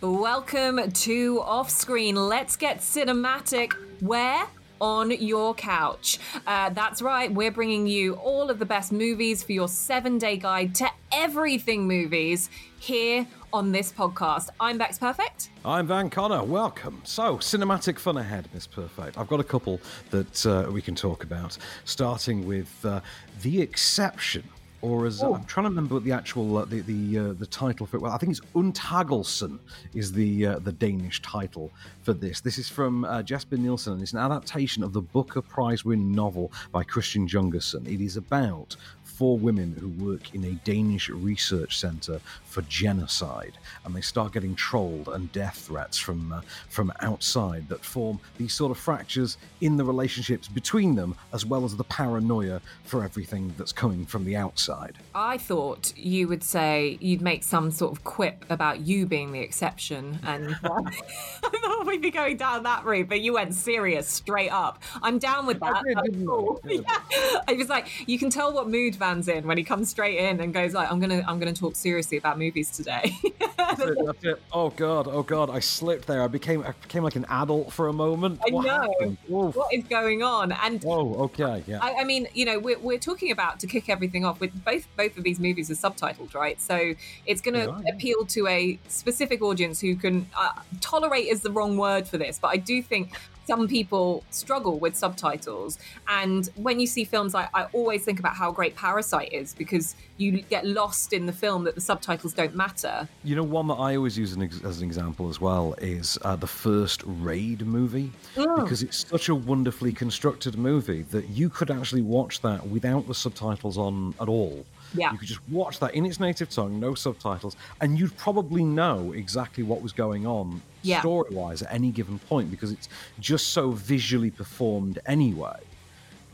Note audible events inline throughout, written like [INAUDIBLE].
Welcome to Off Screen. Let's get cinematic. Where? On your couch. Uh, that's right, we're bringing you all of the best movies for your seven day guide to everything movies here on this podcast. I'm Bex Perfect. I'm Van Connor. Welcome. So, cinematic fun ahead, Miss Perfect. I've got a couple that uh, we can talk about, starting with uh, The Exception or as uh, I'm trying to remember what the actual uh, the the uh, the title for it. Well, I think it's Undtagelsen is the uh, the Danish title for this. This is from uh, Jesper Nielsen, and it's an adaptation of the Booker Prize winning novel by Christian Jungersen. It is about four women who work in a Danish research centre for genocide, and they start getting trolled and death threats from uh, from outside that form these sort of fractures in the relationships between them, as well as the paranoia for everything that's coming from the outside. I thought you would say you'd make some sort of quip about you being the exception, and [LAUGHS] [LAUGHS] I thought we'd be going down that route, but you went serious straight up. I'm down with that. I, did, cool. yeah. [LAUGHS] I was like, you can tell what mood Van's in when he comes straight in and goes like, "I'm gonna, I'm gonna talk seriously about movies today." [LAUGHS] that's it, that's it. Oh god, oh god, I slipped there. I became, I became like an adult for a moment. I what know what is going on, and oh, okay, yeah. I, I mean, you know, we're, we're talking about to kick everything off with both both of these movies are subtitled, right? So it's going to yeah. appeal to a specific audience who can uh, tolerate is the wrong word for this, but I do think some people struggle with subtitles. And when you see films, I, I, always think about how great Parasite is because you get lost in the film that the subtitles don't matter. You know, one that I always use as an example as well is uh, the first Raid movie oh. because it's such a wonderfully constructed movie that you could actually watch that without the subtitles on at all. Yeah. You could just watch that in its native tongue, no subtitles, and you'd probably know exactly what was going on yeah. story wise at any given point because it's just so visually performed anyway.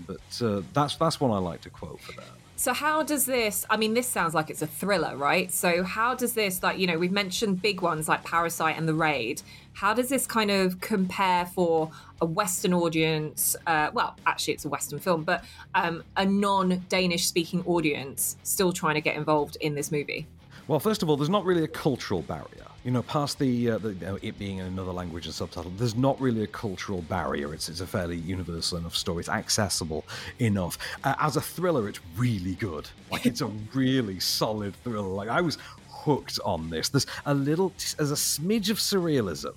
But uh, that's that's one I like to quote for that. So how does this? I mean, this sounds like it's a thriller, right? So how does this, like, you know, we've mentioned big ones like Parasite and The Raid. How does this kind of compare for a Western audience? Uh, well, actually, it's a Western film, but um, a non-Danish speaking audience still trying to get involved in this movie. Well, first of all, there's not really a cultural barrier. You know, past the, uh, the you know, it being in another language and subtitle, there's not really a cultural barrier. It's, it's a fairly universal enough story. It's accessible enough. Uh, as a thriller, it's really good. Like it's a [LAUGHS] really solid thriller. Like I was hooked on this. There's a little, there's a smidge of surrealism,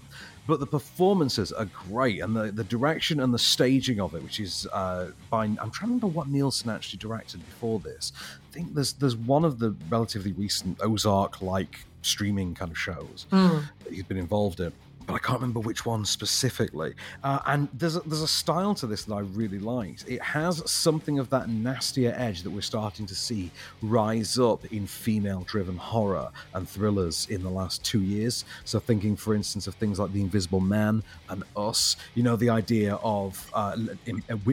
but the performances are great, and the, the direction and the staging of it, which is uh, by I'm trying to remember what Nielsen actually directed before this. I think there's there's one of the relatively recent Ozark like streaming kind of shows mm. that he's been involved in but I can't remember which one specifically. Uh, and there's a, there's a style to this that I really liked. It has something of that nastier edge that we're starting to see rise up in female-driven horror and thrillers in the last two years. So thinking, for instance, of things like The Invisible Man and Us. You know, the idea of uh,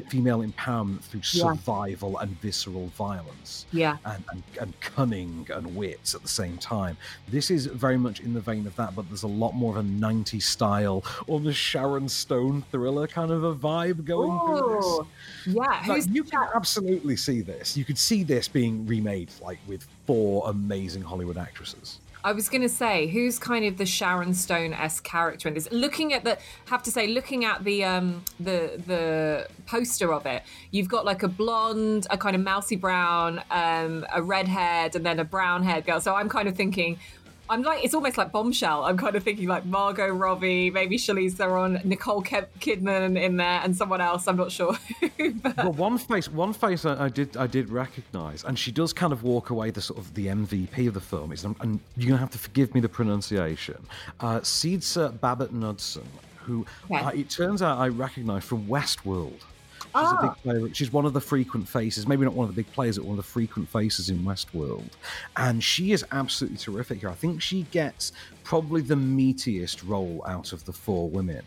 female empowerment through survival yeah. and visceral violence. Yeah. And, and, and cunning and wit at the same time. This is very much in the vein of that, but there's a lot more of a 90s style, almost Sharon Stone thriller kind of a vibe going Ooh, through this. Yeah, like, you can absolutely see this. You could see this being remade like with four amazing Hollywood actresses. I was going to say, who's kind of the Sharon Stone esque character in this? Looking at the, have to say, looking at the um the the poster of it, you've got like a blonde, a kind of mousy brown, um, a red haired, and then a brown haired girl. So I'm kind of thinking, I'm like, it's almost like bombshell. I'm kind of thinking like Margot Robbie, maybe Charlize Theron, Nicole Kidman in there, and someone else. I'm not sure. [LAUGHS] but... Well, one face, one face I, I, did, I did recognize, and she does kind of walk away the sort of the MVP of the film. Is, and you're gonna have to forgive me the pronunciation. Uh, Sidse Babett Knudsen, who uh, it turns out I recognize from Westworld. She's a big ah. player. She's one of the frequent faces, maybe not one of the big players, but one of the frequent faces in Westworld. And she is absolutely terrific here. I think she gets probably the meatiest role out of the four women.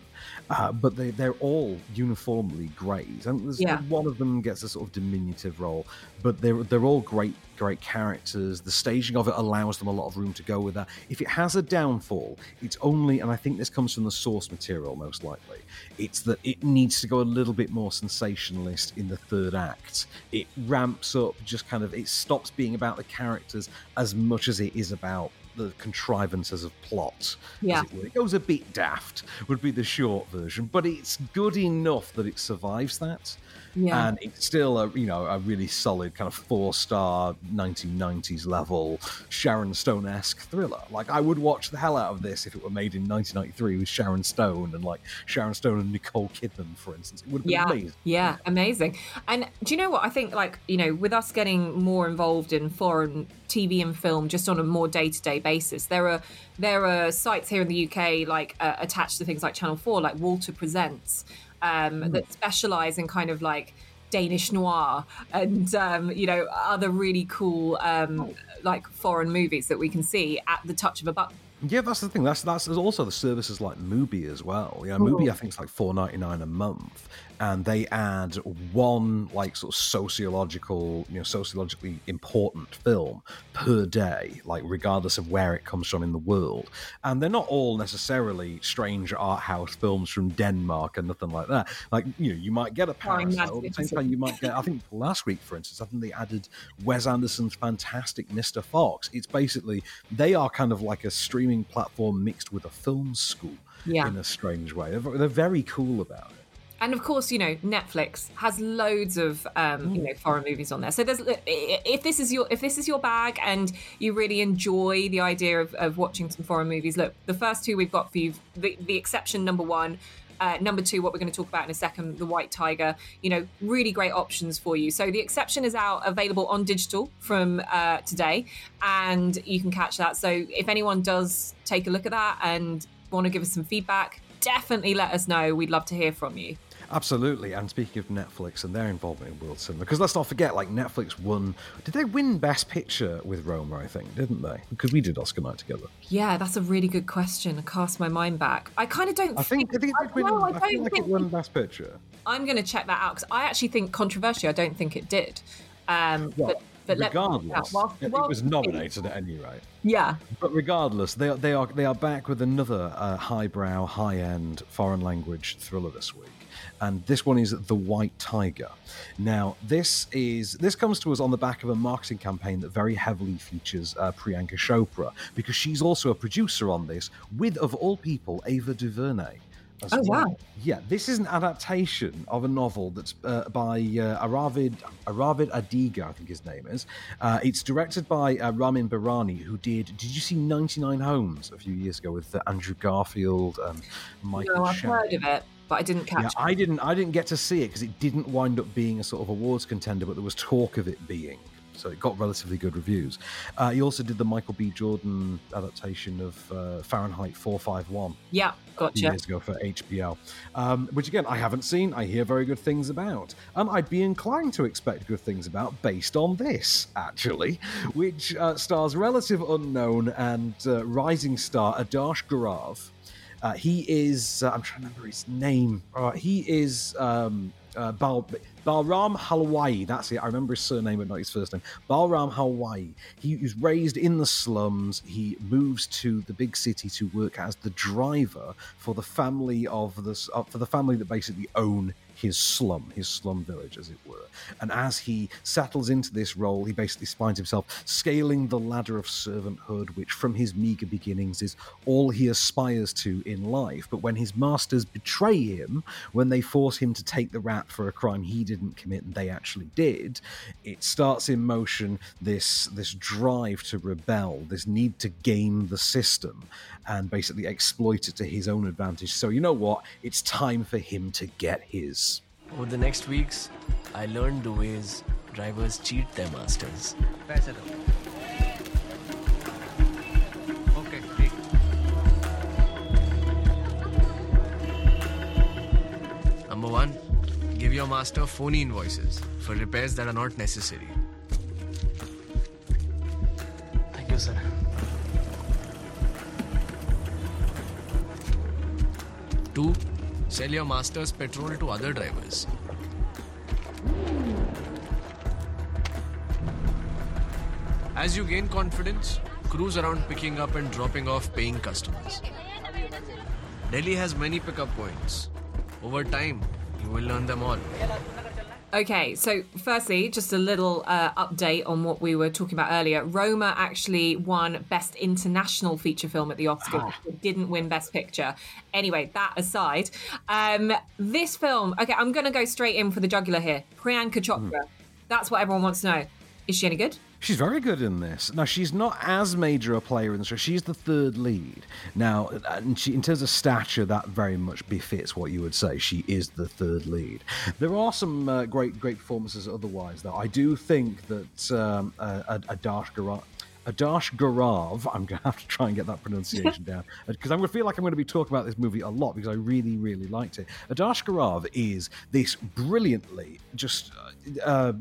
Uh, but they, they're all uniformly great. And yeah. one of them gets a sort of diminutive role, but they're they're all great great characters. The staging of it allows them a lot of room to go with that. If it has a downfall, it's only, and I think this comes from the source material most likely, it's that it needs to go a little bit more sensationalist in the third act. It ramps up, just kind of, it stops being about the characters as much as it is about the contrivances of plot. Yeah. It, it, goes a bit daft, would be the short version, but it's good enough that it survives that. Yeah. And it's still a you know a really solid kind of four star 1990s level Sharon Stone esque thriller. Like I would watch the hell out of this if it were made in 1993 with Sharon Stone and like Sharon Stone and Nicole Kidman, for instance. It would have been yeah amazing. yeah amazing and do you know what i think like you know with us getting more involved in foreign tv and film just on a more day-to-day basis there are there are sites here in the uk like uh, attached to things like channel 4 like walter presents um, that specialize in kind of like Danish noir and um, you know other really cool um, like foreign movies that we can see at the touch of a button. Yeah, that's the thing. That's that's also the services like Mubi as well. Yeah, Mubi I think it's like four ninety nine a month, and they add one like sort of sociological, you know, sociologically important film per day, like regardless of where it comes from in the world. And they're not all necessarily strange art house films from Denmark and nothing like that. Like you know, you might get a Parasite. At the same time, you might get. I think last week, for instance, I think they added Wes Anderson's fantastic Mr. Fox. It's basically they are kind of like a streaming platform mixed with a film school Yeah. in a strange way. They're, they're very cool about it. And of course, you know, Netflix has loads of um, you know foreign movies on there. So there's if this is your if this is your bag and you really enjoy the idea of, of watching some foreign movies, look, the first two we've got for you, the, the exception number one. Uh, number two, what we're going to talk about in a second, the White Tiger. You know, really great options for you. So the exception is out, available on digital from uh, today, and you can catch that. So if anyone does take a look at that and want to give us some feedback, definitely let us know. We'd love to hear from you. Absolutely. And speaking of Netflix and their involvement in world cinema, because let's not forget, like Netflix won. Did they win Best Picture with Roma? I think, didn't they? Because we did Oscar night together. Yeah, that's a really good question. I cast my mind back. I kind of don't I think. I think it did win. no, I I, don't feel like think it won Best Picture. I'm going to check that out because I actually think controversially, I don't think it did. Um, Well, but but let me check that regardless. Whilst- it, it was nominated at any rate. Yeah, But regardless, they are they are they are back with another uh, highbrow, high-end foreign language thriller this week, and this one is The White Tiger. Now, this is this comes to us on the back of a marketing campaign that very heavily features uh, Priyanka Chopra because she's also a producer on this, with of all people Ava DuVernay. Oh, well. wow. Yeah, this is an adaptation of a novel that's uh, by uh, Aravid Aravid Adiga, I think his name is. Uh, it's directed by uh, Ramin Bahrani, who did. Did you see 99 Homes a few years ago with uh, Andrew Garfield and Michael no, I've Shannon? heard of it, but I didn't catch Yeah, it. I didn't. I didn't get to see it because it didn't wind up being a sort of awards contender, but there was talk of it being. So it got relatively good reviews. Uh, he also did the Michael B. Jordan adaptation of uh, Fahrenheit 451 Yeah, gotcha. years ago for HBO, um, which again I haven't seen. I hear very good things about. Um, I'd be inclined to expect good things about based on this, actually, which uh, stars relative unknown and uh, rising star Adarsh Gourav. Uh, he is. Uh, I'm trying to remember his name. Uh, he is. Um, uh, Bal- Balram Halwai, that's it. I remember his surname, but not his first name. Balram Halwai. He was raised in the slums. He moves to the big city to work as the driver for the family of this, uh, for the family that basically own his slum, his slum village, as it were. And as he settles into this role, he basically finds himself scaling the ladder of servanthood, which from his meager beginnings is all he aspires to in life. But when his masters betray him, when they force him to take the rap for a crime he didn't commit and they actually did, it starts in motion this this drive to rebel, this need to game the system and basically exploit it to his own advantage. So, you know what? It's time for him to get his. Over the next weeks, I learned the ways drivers cheat their masters. Number one, give your master phony invoices for repairs that are not necessary. Thank you, sir. Two, sell your master's petrol to other drivers. As you gain confidence, cruise around picking up and dropping off paying customers. Delhi has many pickup points. Over time, you will learn them all. Okay, so firstly, just a little uh, update on what we were talking about earlier. Roma actually won Best International Feature Film at the Oscars. It didn't win Best Picture. Anyway, that aside, um, this film. Okay, I'm going to go straight in for the jugular here. Priyanka Chopra. That's what everyone wants to know. Is she any good? She's very good in this. Now, she's not as major a player in the show. She's the third lead. Now, she, in terms of stature, that very much befits what you would say. She is the third lead. There are some uh, great, great performances otherwise, though. I do think that um, uh, Adarsh Gourav. Adash Gourav, I'm going to have to try and get that pronunciation [LAUGHS] down because I'm going to feel like I'm going to be talking about this movie a lot because I really, really liked it. Adash Gourav is this brilliantly just uh,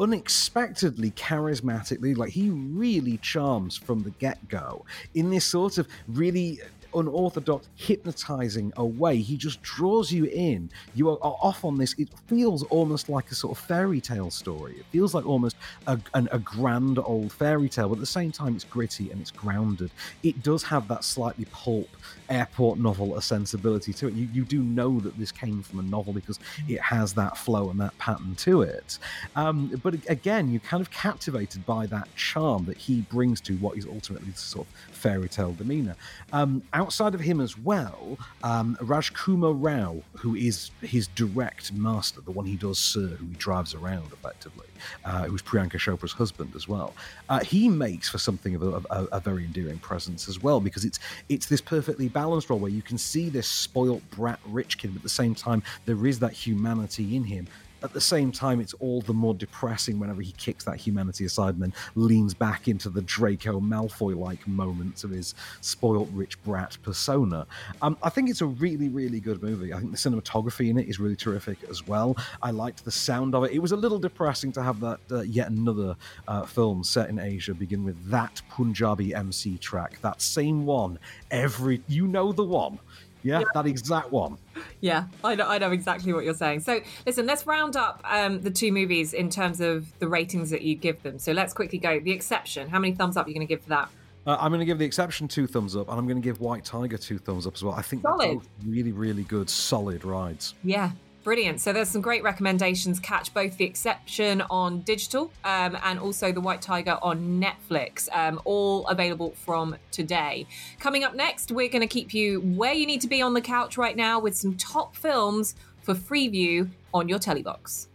unexpectedly charismatically. Like he really charms from the get go in this sort of really unorthodox, hypnotizing a way. He just draws you in. You are, are, off on this. It feels almost like a sort of fairy tale story. It feels like almost a, an, a grand old fairy tale, but at the same time, it's gritty and it's grounded. It does have that slightly pulp airport novel a sensibility to it. You, you do know that this came from a novel because it has that flow and that pattern to it. Um, but again, you're kind of captivated by that charm that he brings to what is ultimately sort of fairy tale demeanor. Um, outside of him as well, um, Rajkumar Rao, who is his direct master, the one he does Sir, who he drives around effectively, uh, who's Priyanka Chopra's husband as well. Uh, he makes for something of a, a, a, very endearing presence as well because it's it's this perfectly balanced role where you can see this spoilt brat rich kid, but at the same time there is that humanity in him at the same time, it's all the more depressing whenever he kicks that humanity aside and then leans back into the Draco Malfoy like moments of his spoilt rich brat persona. Um, I think it's a really, really good movie. I think the cinematography in it is really terrific as well. I liked the sound of it. It was a little depressing to have that uh, yet another uh, film set in Asia begin with that Punjabi MC track, that same one. Every, you know the one. Yeah, yeah, that exact one. Yeah, I know, I know exactly what you're saying. So, listen, let's round up um, the two movies in terms of the ratings that you give them. So, let's quickly go. The Exception, how many thumbs up are you going to give for that? Uh, I'm going to give The Exception two thumbs up, and I'm going to give White Tiger two thumbs up as well. I think solid. they're both really, really good, solid rides. Yeah, Brilliant. So there's some great recommendations. Catch both The Exception on digital um, and also The White Tiger on Netflix, um, all available from today. Coming up next, we're going to keep you where you need to be on the couch right now with some top films for Freeview on your telebox.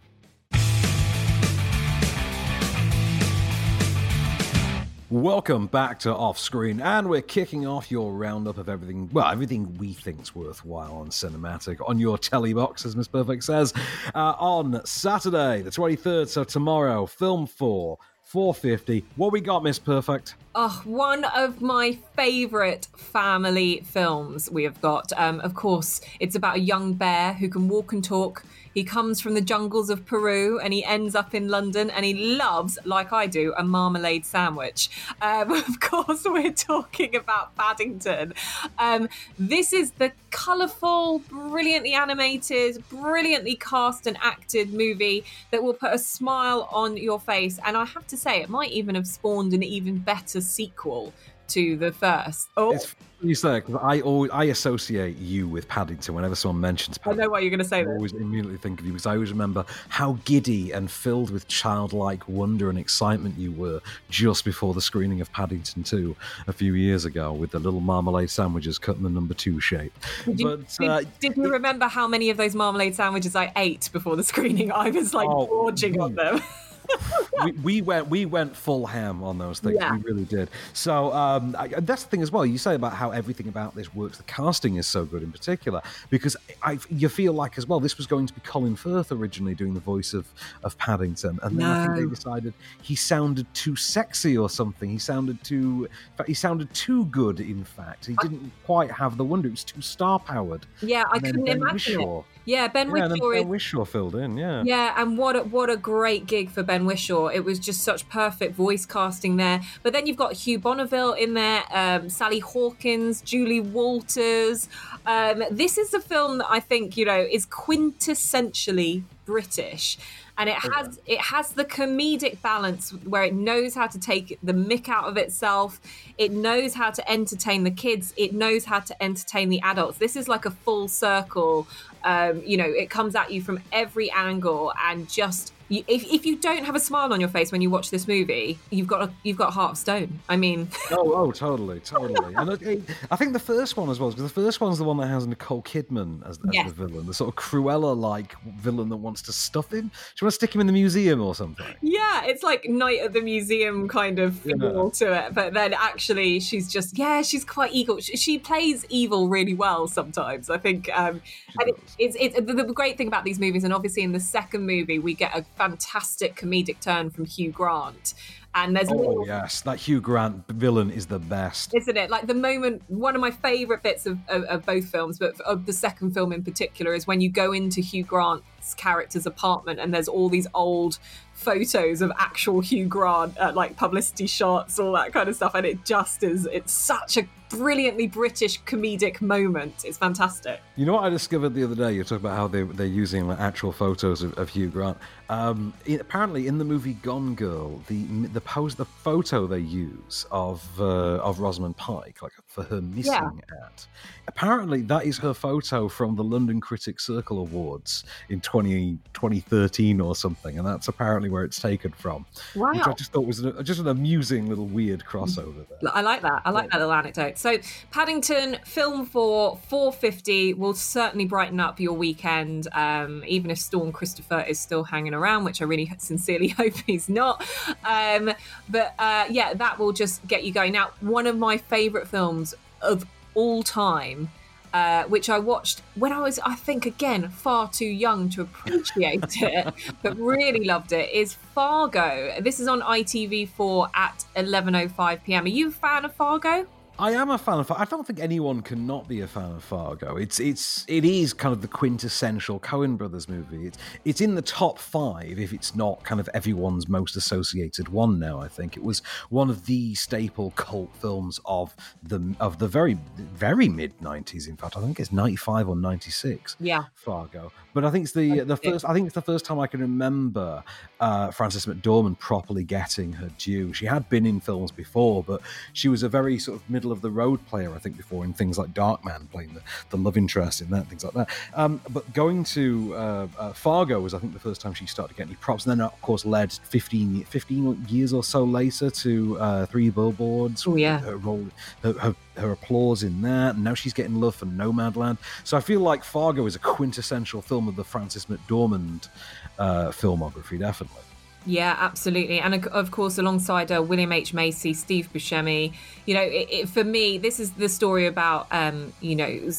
Welcome back to Off Screen, and we're kicking off your roundup of everything, well, everything we think's worthwhile on cinematic on your telebox, as Miss Perfect says, uh, on Saturday, the 23rd, so tomorrow, Film 4, 450. What we got, Miss Perfect? Oh, one of my favourite family films we have got. Um, of course, it's about a young bear who can walk and talk he comes from the jungles of Peru and he ends up in London and he loves, like I do, a marmalade sandwich. Um, [LAUGHS] of course, we're talking about Paddington. Um, this is the colourful, brilliantly animated, brilliantly cast and acted movie that will put a smile on your face. And I have to say, it might even have spawned an even better sequel to the first. Oh. It's you say because I always I associate you with Paddington. Whenever someone mentions Paddington, I know what you're going to say. I always immediately think of you because I always remember how giddy and filled with childlike wonder and excitement you were just before the screening of Paddington 2 a few years ago with the little marmalade sandwiches cut in the number two shape. Did you, but, uh, did, you remember how many of those marmalade sandwiches I ate before the screening? I was like oh, gorging on them. [LAUGHS] we, we, went we went full ham on those things. Yeah. We really did. So um, I, that's the thing as well. You say about how everything about this works. The casting is so good in particular because I, you feel like as well this was going to be Colin Firth originally doing the voice of of Paddington, and then no. I think they decided he sounded too sexy or something. He sounded too. He sounded too good. In fact, he didn't I, quite have the wonder. It was too star powered. Yeah, I couldn't imagine it. Yeah, Ben yeah, Whishaw. Ben Whishaw filled in. Yeah. Yeah, and what a, what a great gig for Ben Whishaw. It was just such perfect voice casting there. But then you've got Hugh Bonneville in there, um, Sally Hawkins, Julie Walters. Um, this is a film that I think you know is quintessentially British, and it has it has the comedic balance where it knows how to take the mick out of itself. It knows how to entertain the kids. It knows how to entertain the adults. This is like a full circle. Um, you know, it comes at you from every angle and just you, if, if you don't have a smile on your face when you watch this movie, you've got a, you've got a heart of stone. I mean, [LAUGHS] oh, oh, totally, totally. And it, I think the first one as well, because the first one's the one that has Nicole Kidman as, as yes. the villain, the sort of Cruella-like villain that wants to stuff him. She wants to stick him in the museum or something. Yeah, it's like Night at the Museum kind of feel yeah. to it, but then actually she's just yeah, she's quite evil. She plays evil really well sometimes. I think, um, and it, it's it's the, the great thing about these movies, and obviously in the second movie we get a fantastic comedic turn from Hugh Grant. And there's oh little, yes, that Hugh Grant villain is the best, isn't it? Like the moment, one of my favourite bits of, of, of, both films, but of the second film in particular, is when you go into Hugh Grant's character's apartment and there's all these old photos of actual Hugh Grant, uh, like publicity shots, all that kind of stuff, and it just is. It's such a brilliantly British comedic moment. It's fantastic. You know what I discovered the other day? You talk about how they, they're using like, actual photos of, of Hugh Grant. Um, it, apparently, in the movie Gone Girl, the the pose, the photo they use of uh, of Rosamund Pike, like for her missing yeah. at, apparently that is her photo from the London Critics Circle Awards in 20, 2013 or something, and that's apparently where it's taken from. Wow! Which I just thought was an, just an amusing little weird crossover. There. I like that. I like that little anecdote. So Paddington film for four fifty will certainly brighten up your weekend, um, even if Storm Christopher is still hanging around, which I really sincerely [LAUGHS] hope he's not. Um, but uh, yeah, that will just get you going. Now, one of my favourite films of all time. Uh, which I watched when I was, I think, again, far too young to appreciate [LAUGHS] it, but really loved it, is Fargo. This is on ITV4 at 11.05 pm. Are you a fan of Fargo? I am a fan of. Fargo. I don't think anyone can not be a fan of Fargo. It's it's it is kind of the quintessential Coen Brothers movie. It's it's in the top five if it's not kind of everyone's most associated one now. I think it was one of the staple cult films of the of the very very mid nineties. In fact, I think it's ninety five or ninety six. Yeah, Fargo. But I think it's the the first. I think it's the first time I can remember uh, Frances McDormand properly getting her due. She had been in films before, but she was a very sort of middle of the road player. I think before in things like Darkman, playing the, the love interest in that, things like that. Um, but going to uh, uh, Fargo was, I think, the first time she started to get any props. And then, of course, led 15, 15 years or so later to uh, Three Billboards. Oh yeah, her role, her, her her applause in that, and now she's getting love for Nomadland. So I feel like Fargo is a quintessential film of the Frances McDormand uh, filmography, definitely. Yeah, absolutely, and of course, alongside uh, William H Macy, Steve Buscemi. You know, it, it, for me, this is the story about um, you know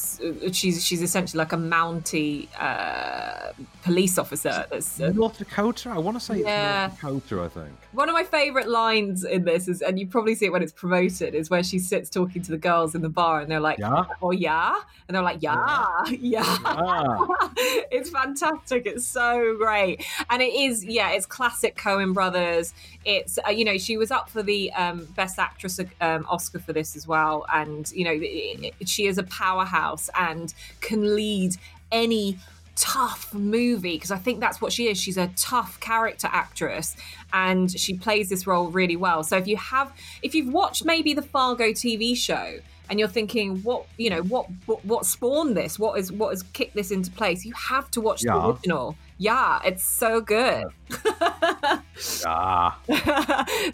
she's she's essentially like a Mountie uh, police officer. That's uh, North Dakota. I want to say yeah. it's North Dakota. I think one of my favorite lines in this is, and you probably see it when it's promoted, is where she sits talking to the girls in the bar, and they're like, "Yeah, oh yeah," and they're like, "Yeah, yeah." [LAUGHS] yeah. [LAUGHS] it's fantastic. It's so great, and it is. Yeah, it's classic Coen Brothers. It's uh, you know she was up for the um, best actress um, Oscar for this as well, and you know it, it, she is a powerhouse and can lead any tough movie because I think that's what she is. She's a tough character actress and she plays this role really well. So if you have if you've watched maybe the Fargo TV show and you're thinking what you know what what, what spawned this what is what has kicked this into place you have to watch yeah. the original yeah, it's so good. yeah. [LAUGHS] Ah.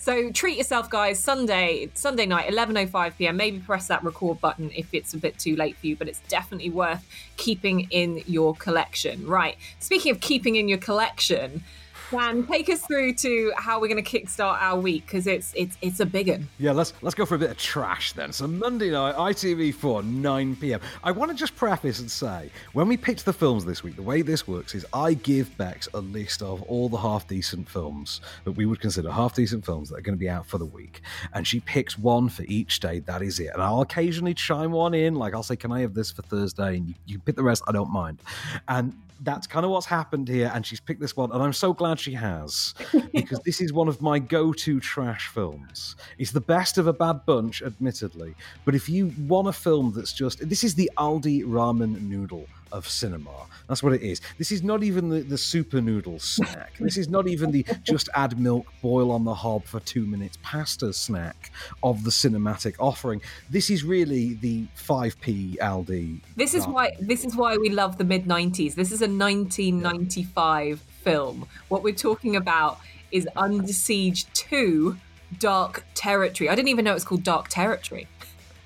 so treat yourself, guys. Sunday, Sunday night, 11:05 p.m. Maybe press that record button if it's a bit too late for you, but it's definitely worth keeping in your collection. Right. Speaking of keeping in your collection. Dan, take us through to how we're going to kickstart our week because it's it's it's a big one. Yeah, let's let's go for a bit of trash then. So Monday night, ITV4, 9 p.m. I want to just preface and say when we picked the films this week, the way this works is I give Bex a list of all the half decent films that we would consider half decent films that are going to be out for the week, and she picks one for each day. That is it. And I'll occasionally chime one in, like I'll say, "Can I have this for Thursday?" And you, you pick the rest. I don't mind. And that's kind of what's happened here. And she's picked this one, and I'm so glad she has [LAUGHS] because this is one of my go-to trash films. It's the best of a bad bunch, admittedly, but if you want a film that's just this is the Aldi ramen noodle of cinema. That's what it is. This is not even the, the super noodle snack. [LAUGHS] This is not even the just add milk, boil on the hob for two minutes pasta snack of the cinematic offering. This is really the 5p Aldi. This is ramen. why this is why we love the mid 90s. This is a 1995 film. What we're talking about is Under Siege 2 Dark Territory. I didn't even know it was called Dark Territory.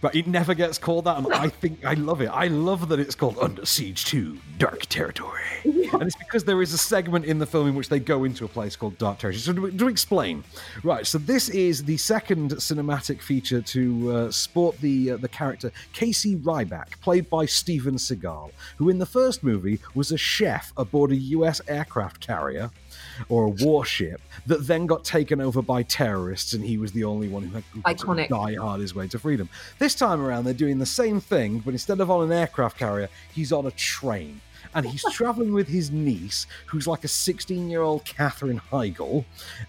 But it never gets called that, and I think I love it. I love that it's called Under Siege 2 Dark Territory. And it's because there is a segment in the film in which they go into a place called Dark Territory. So, to, to explain, right, so this is the second cinematic feature to uh, sport the, uh, the character Casey Ryback, played by Steven Seagal, who in the first movie was a chef aboard a US aircraft carrier or a warship that then got taken over by terrorists, and he was the only one who had Iconic. die hard his way to freedom. This time around, they're doing the same thing, but instead of on an aircraft carrier, he's on a train. And he's traveling with his niece, who's like a 16 year old Katherine Heigl.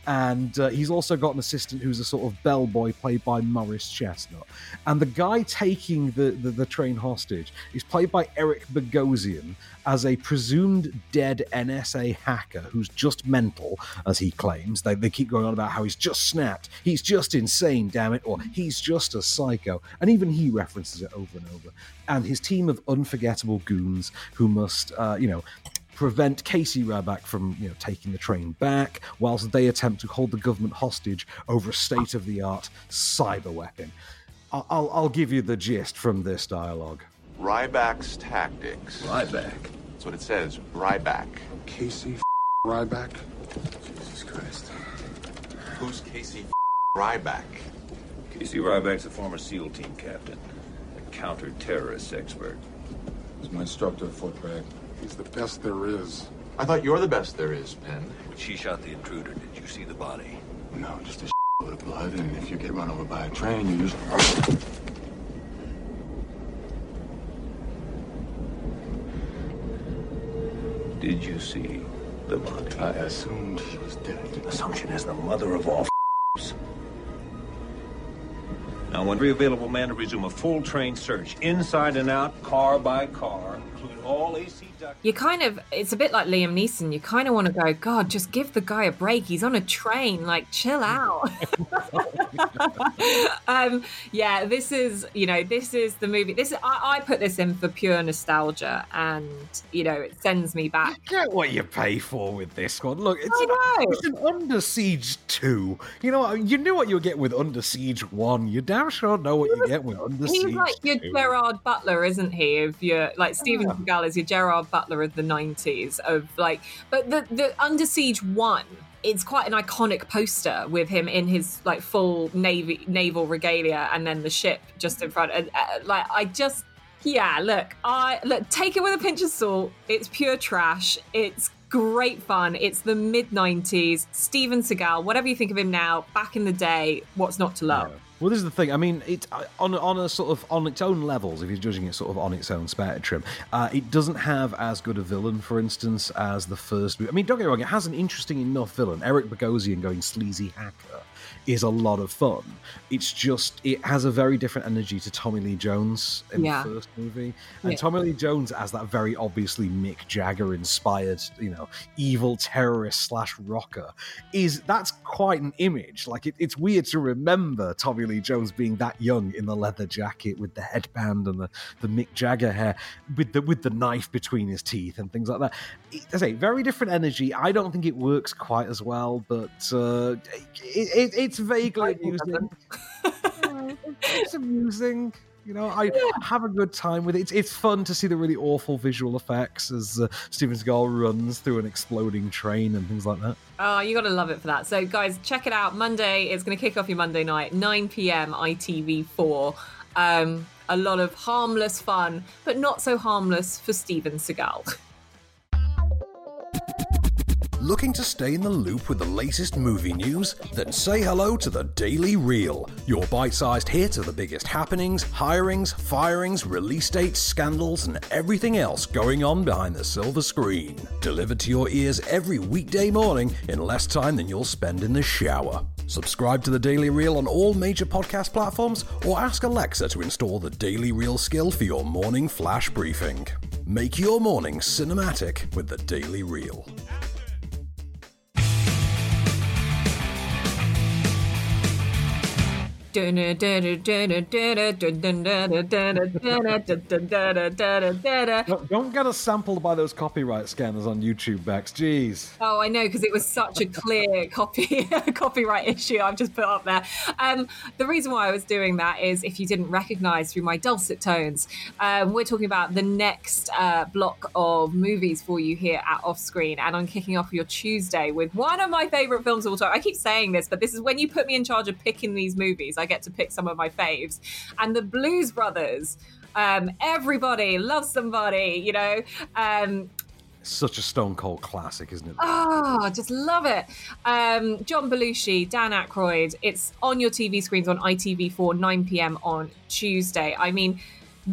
And uh, he's also got an assistant who's a sort of bellboy played by Morris Chestnut. And the guy taking the, the, the train hostage is played by Eric Bogosian as a presumed dead NSA hacker who's just mental, as he claims. They, they keep going on about how he's just snapped, he's just insane, damn it, or he's just a psycho. And even he references it over and over. And his team of unforgettable goons who must, uh, you know, prevent Casey Ryback from you know taking the train back, whilst they attempt to hold the government hostage over a state-of-the-art cyber weapon. I- I'll, I'll give you the gist from this dialogue. Ryback's tactics. Ryback. That's what it says. Ryback. Casey Ryback. Jesus Christ. Who's Casey Ryback? Casey Ryback's a former SEAL team captain, a counter-terrorist expert. He's my instructor at Fort Bragg. He's the best there is. I thought you're the best there is, Penn. When she shot the intruder, did you see the body? No, just a load of blood, and if you get run over by a train, you just. Did you see the body? I assumed she was dead. Assumption is the mother of all f***s. Now, when every available man to resume a full train search, inside and out, car by car, include all AC ducts. You kind of, it's a bit like Liam Neeson. You kind of want to go, God, just give the guy a break. He's on a train. Like, chill out. [LAUGHS] um, yeah, this is, you know, this is the movie. This is, I, I put this in for pure nostalgia and, you know, it sends me back. Get what you pay for with this one. Look, it's, know. it's an Under Siege 2. You know, you knew what you were getting with Under Siege 1. You damn sure know what you get with Under He's Siege He's like your 2. Gerard Butler, isn't he? If you're like Steven Seagal is your Gerard Butler of the nineties. Of like, but the the Under Siege one. It's quite an iconic poster with him in his like full navy naval regalia, and then the ship just in front. And uh, like, I just yeah, look, I look take it with a pinch of salt. It's pure trash. It's great fun. It's the mid '90s. Steven Seagal, whatever you think of him now, back in the day, what's not to love? Well, this is the thing. I mean, it uh, on on a sort of on its own levels. If you're judging it sort of on its own spectrum, uh, it doesn't have as good a villain, for instance, as the first. I mean, don't get me wrong. It has an interesting enough villain. Eric Bogosian going sleazy hacker is a lot of fun. It's just it has a very different energy to Tommy Lee Jones in Yeah. the first movie, and Yeah. Tommy Lee Jones as that very obviously Mick Jagger inspired, you know, evil terrorist slash rocker is that's quite an image. Like it, it's weird to remember Tommy Lee Jones being that young in the leather jacket with the headband and the, the Mick Jagger hair, with the with the knife between his teeth and things like that. It, I say very different energy. I don't think it works quite as well, but uh, it, it, it's vaguely amusing. [LAUGHS] It's amusing. You know, I have a good time with it. It's, it's fun to see the really awful visual effects as uh, Steven Seagal runs through an exploding train and things like that. Oh, you got to love it for that. So, guys, check it out. Monday, it's going to kick off your Monday night, 9 p.m. ITV4. Um, a lot of harmless fun, but not so harmless for Steven Seagal. [LAUGHS] Looking to stay in the loop with the latest movie news? Then say hello to the Daily Reel, your bite sized hit of the biggest happenings, hirings, firings, release dates, scandals, and everything else going on behind the silver screen. Delivered to your ears every weekday morning in less time than you'll spend in the shower. Subscribe to the Daily Reel on all major podcast platforms or ask Alexa to install the Daily Reel skill for your morning flash briefing. Make your morning cinematic with the Daily Reel. Don't, get us sampled by those copyright scanners on YouTube, Bex. Jeez. Oh, I know because it was such a clear copy [LAUGHS] copyright issue I've just put up there. Um, the reason why I was doing that is if you didn't recognise through my dulcet tones, um, we're talking about the next uh, block of movies for you here at Off Screen. and I'm kicking off your Tuesday with one of my favourite films of all time. I keep saying this, but this is when you put me in charge of picking these movies. I get to pick some of my faves, and the Blues Brothers. Um, everybody loves somebody, you know. Um, Such a stone cold classic, isn't it? Oh, just love it. Um, John Belushi, Dan Aykroyd. It's on your TV screens on ITV4, 9 p.m. on Tuesday. I mean,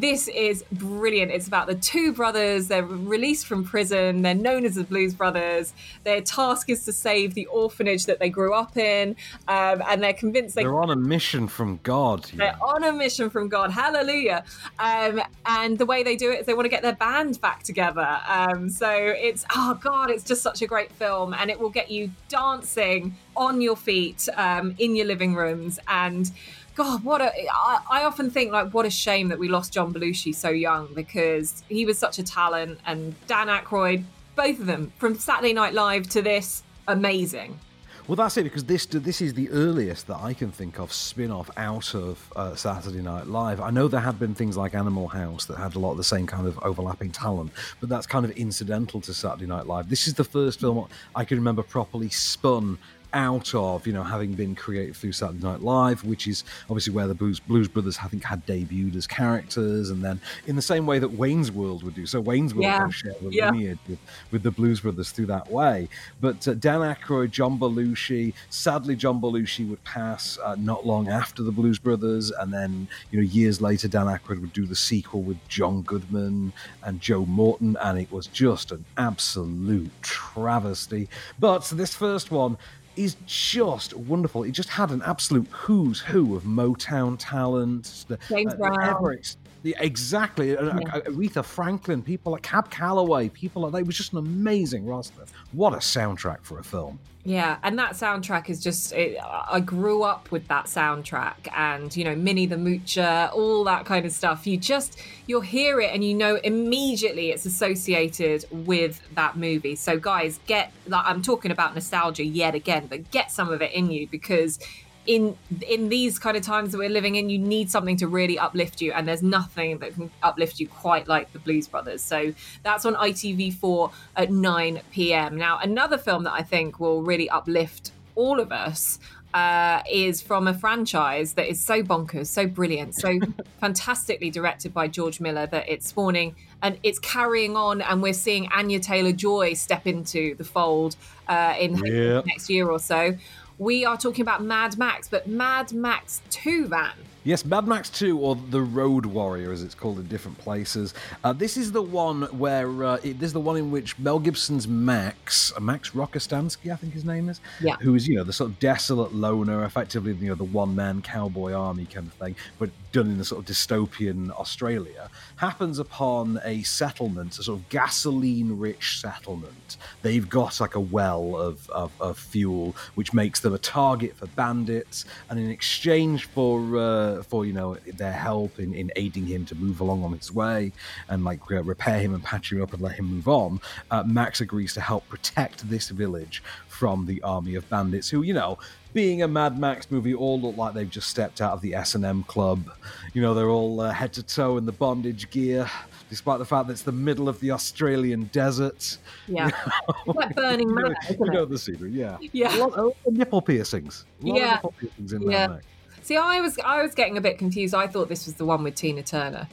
this is brilliant. It's about the two brothers. They're released from prison. They're known as the Blues Brothers. Their task is to save the orphanage that they grew up in, um, and they're convinced they They're on a mission from God. they're on a mission from God. Hallelujah. Um, and the way they do it is they want to get their band back together. Um, so it's, oh God, it's just such a great film. And it will get you dancing on your feet um, in your living rooms. And God, what a, I, I often think like, what a shame that we lost John Belushi so young because he was such a talent. And Dan Aykroyd, both of them, from Saturday Night Live to this, amazing. Well, that's it because this this is the earliest that I can think of spin-off out of uh, Saturday Night Live. I know there had been things like Animal House that had a lot of the same kind of overlapping talent, but that's kind of incidental to Saturday Night Live. This is the first film I can remember properly spun out of, you know, having been created through Saturday Night Live, which is obviously where the Blues, Blues Brothers, I think, had debuted as characters, and then in the same way that Wayne's World would do. So Wayne's World Yeah. share the Yeah. lineage with, with the Blues Brothers through that way. But uh, Dan Aykroyd, John Belushi, sadly, John Belushi would pass uh, not long after the Blues Brothers, and then you know years later, Dan Aykroyd would do the sequel with John Goodman and Joe Morton, and it was just an absolute travesty. But this first one is just wonderful. It just had an absolute who's who of Motown talent. the- James uh, Brown. Everett, the, exactly. uh, Yeah. uh, Aretha Franklin, people like Cab Calloway, people like that. It was just an amazing roster. What a soundtrack for a film. Yeah, and that soundtrack is just. It, I grew up with that soundtrack, and you know, Minnie the Moocher, all that kind of stuff. You just you'll hear it, and you know immediately it's associated with that movie. So, guys, get. Like, I'm talking about nostalgia yet again, but get some of it in you because in in these kind of times that we're living in, you need something to really uplift you, and there's nothing that can uplift you quite like the Blues Brothers. So that's on ITV4 at 9 p.m. Now, another film that I think will really uplift all of us. Uh, is from a franchise that is so bonkers, so brilliant, so [LAUGHS] fantastically directed by George Miller that it's spawning and it's carrying on, and we're seeing Anya Taylor Joy step into the fold uh, in Yeah. next year or so. We are talking about Mad Max, but Mad Max 2 van. Yes, Mad Max 2, or The Road Warrior, as it's called in different places. Uh, this is the one where uh, it, this is the one in which Mel Gibson's Max, uh, Max Rockatansky, I think his name is, Yeah. who is you know the sort of desolate loner, effectively you know the one man cowboy army kind of thing, but done in a sort of dystopian Australia, happens upon a settlement, a sort of gasoline rich settlement. They've got like a well of, of, of fuel, which makes them a target for bandits, and in exchange for uh, for you know their help in, in aiding him to move along on his way and like uh, repair him and patch him up and let him move on, uh, Max agrees to help protect this village from the army of bandits who you know being a Mad Max movie, all look like they've just stepped out of the S and M club. You know, they're all uh, head to toe in the bondage gear, despite the fact that it's the middle of the Australian desert. Yeah. [LAUGHS] Like Burning You know, Man, you know the scenery, yeah. Yeah. A lot of nipple piercings. A lot Yeah. of nipple piercings in Yeah. Mad Max. See, I was I was getting a bit confused. I thought this was the one with Tina Turner.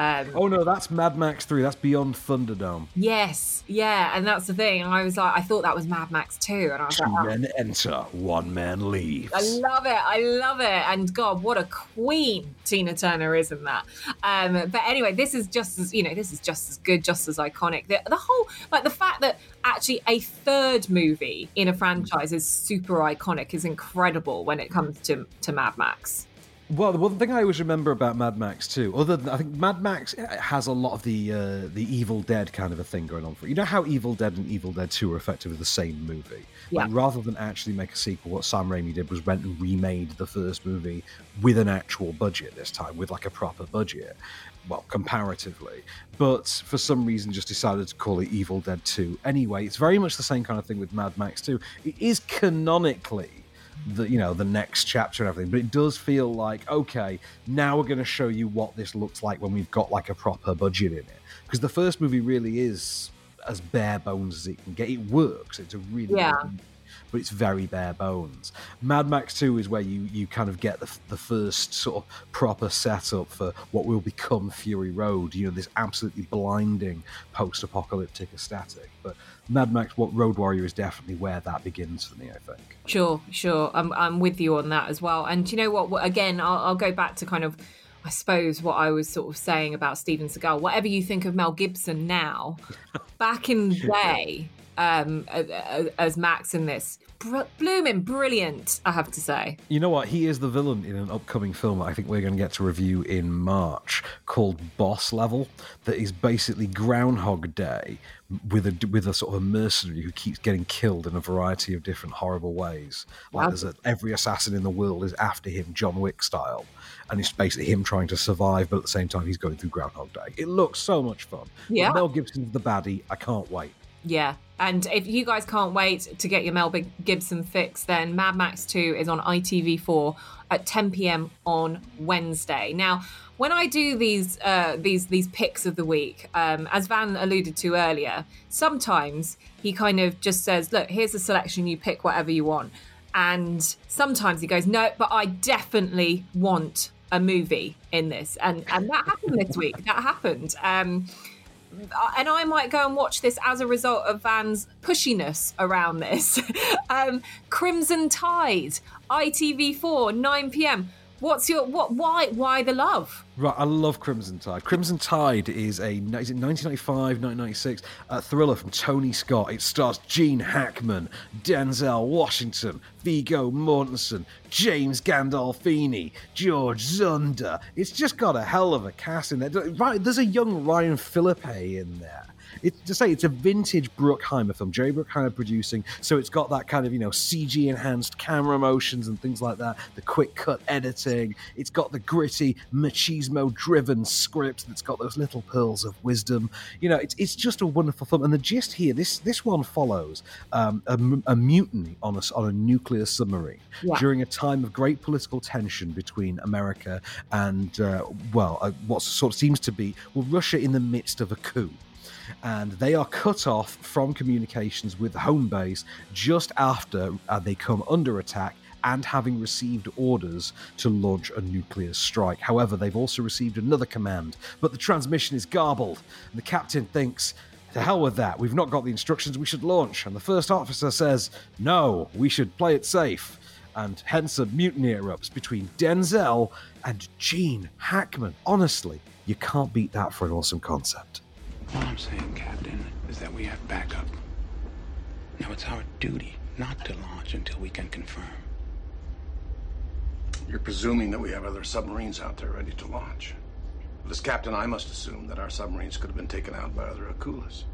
Um, Oh no, that's Mad Max 3. That's Beyond Thunderdome. Yes, yeah, and that's the thing. And I was like, I thought that was Mad Max 2, and I was Two like, oh, men enter, one man leaves. I love it. I love it. And God, what a queen Tina Turner is in that. Um, but anyway, this is just as you know, this is just as good, just as iconic. The, the whole like the fact that actually a third movie in a franchise is super iconic is incredible when it comes to to Mad Max. Well, the one thing I always remember about Mad Max too, other than I think Mad Max has a lot of the uh, the Evil Dead kind of a thing going on for it. You know how Evil Dead and Evil Dead Two are effectively the same movie. Yeah. Like, rather than actually make a sequel, what Sam Raimi did was went and remade the first movie with an actual budget this time, with like a proper budget. Well, comparatively, but for some reason just decided to call it Evil Dead 2. Anyway, it's very much the same kind of thing with Mad Max 2. It is canonically the you know the next chapter and everything but it does feel like okay now we're going to show you what this looks like when we've got like a proper budget in it. Because the first movie really is as bare bones as it can get. It works. It's a really Yeah. But it's very bare bones mad max 2 is where you you kind of get the, the first sort of proper setup for what will become fury road you know this absolutely blinding post-apocalyptic aesthetic but mad max what road warrior is definitely where that begins for me i think Sure, sure. I'm I'm with you on that as well. And you know what? What- Again, I'll, I'll go back to kind of, I suppose, what I was sort of saying about Steven Seagal. Whatever you think of Mel Gibson now, [LAUGHS] back in the day, um, as Max in this, br- blooming brilliant. I have to say. You know what? He is the villain in an upcoming film that I think we're going to get to review in March called Boss Level. That is basically Groundhog Day with a with a sort of a mercenary who keeps getting killed in a variety of different horrible ways. Like Wow. there's a, every assassin in the world is after him, John Wick style, and it's basically him trying to survive, but at the same time he's going through Groundhog Day. It looks so much fun. Yeah. Mel Gibson's the baddie. I can't wait. Yeah. And if you guys can't wait to get your Mel Gibson fix, then Mad Max 2 is on ITV4 at 10 p.m. on Wednesday. Now, when I do these uh, these these picks of the week, um, as Van alluded to earlier, sometimes he kind of just says, "Look, here's a selection. You pick whatever you want." And sometimes he goes, "No, but I definitely want a movie in this," and and that happened this week. That happened. Um, and I might go and watch this as a result of Van's pushiness around this. [LAUGHS] um, Crimson Tide, ITV4, 9 p.m. What's your what? Why? Why the love? Right, I love Crimson Tide. Crimson Tide is a is it 1995, 1996 uh, thriller from Tony Scott. It stars Gene Hackman, Denzel Washington, Viggo Mortensen, James Gandolfini, George Dzundza. It's just got a hell of a cast in there. Right, there's a young Ryan Phillippe in there. It's to say it's a vintage Bruckheimer film. Jerry Bruckheimer producing, so it's got that kind of you know CG enhanced camera motions and things like that. The quick cut editing. It's got the gritty machismo driven script that's got those little pearls of wisdom. You know, it's it's just a wonderful film. And the gist here, this this one follows um, a, a mutiny on a on a nuclear submarine Yeah. during a time of great political tension between America and uh, well, uh, what sort of seems to be well Russia in the midst of a coup and they are cut off from communications with home base just after uh, they come under attack and having received orders to launch a nuclear strike. However, they've also received another command, but the transmission is garbled, and the captain thinks, to hell with that, we've not got the instructions, we should launch. And the first officer says, no, we should play it safe. And hence a mutiny erupts between Denzel and Gene Hackman. Honestly, you can't beat that for an awesome concept. All I'm saying, Captain, is that we have backup. Now it's our duty not to launch until we can confirm. You're presuming that we have other submarines out there ready to launch. But as captain, I must assume that our submarines could have been taken out by other Akulas.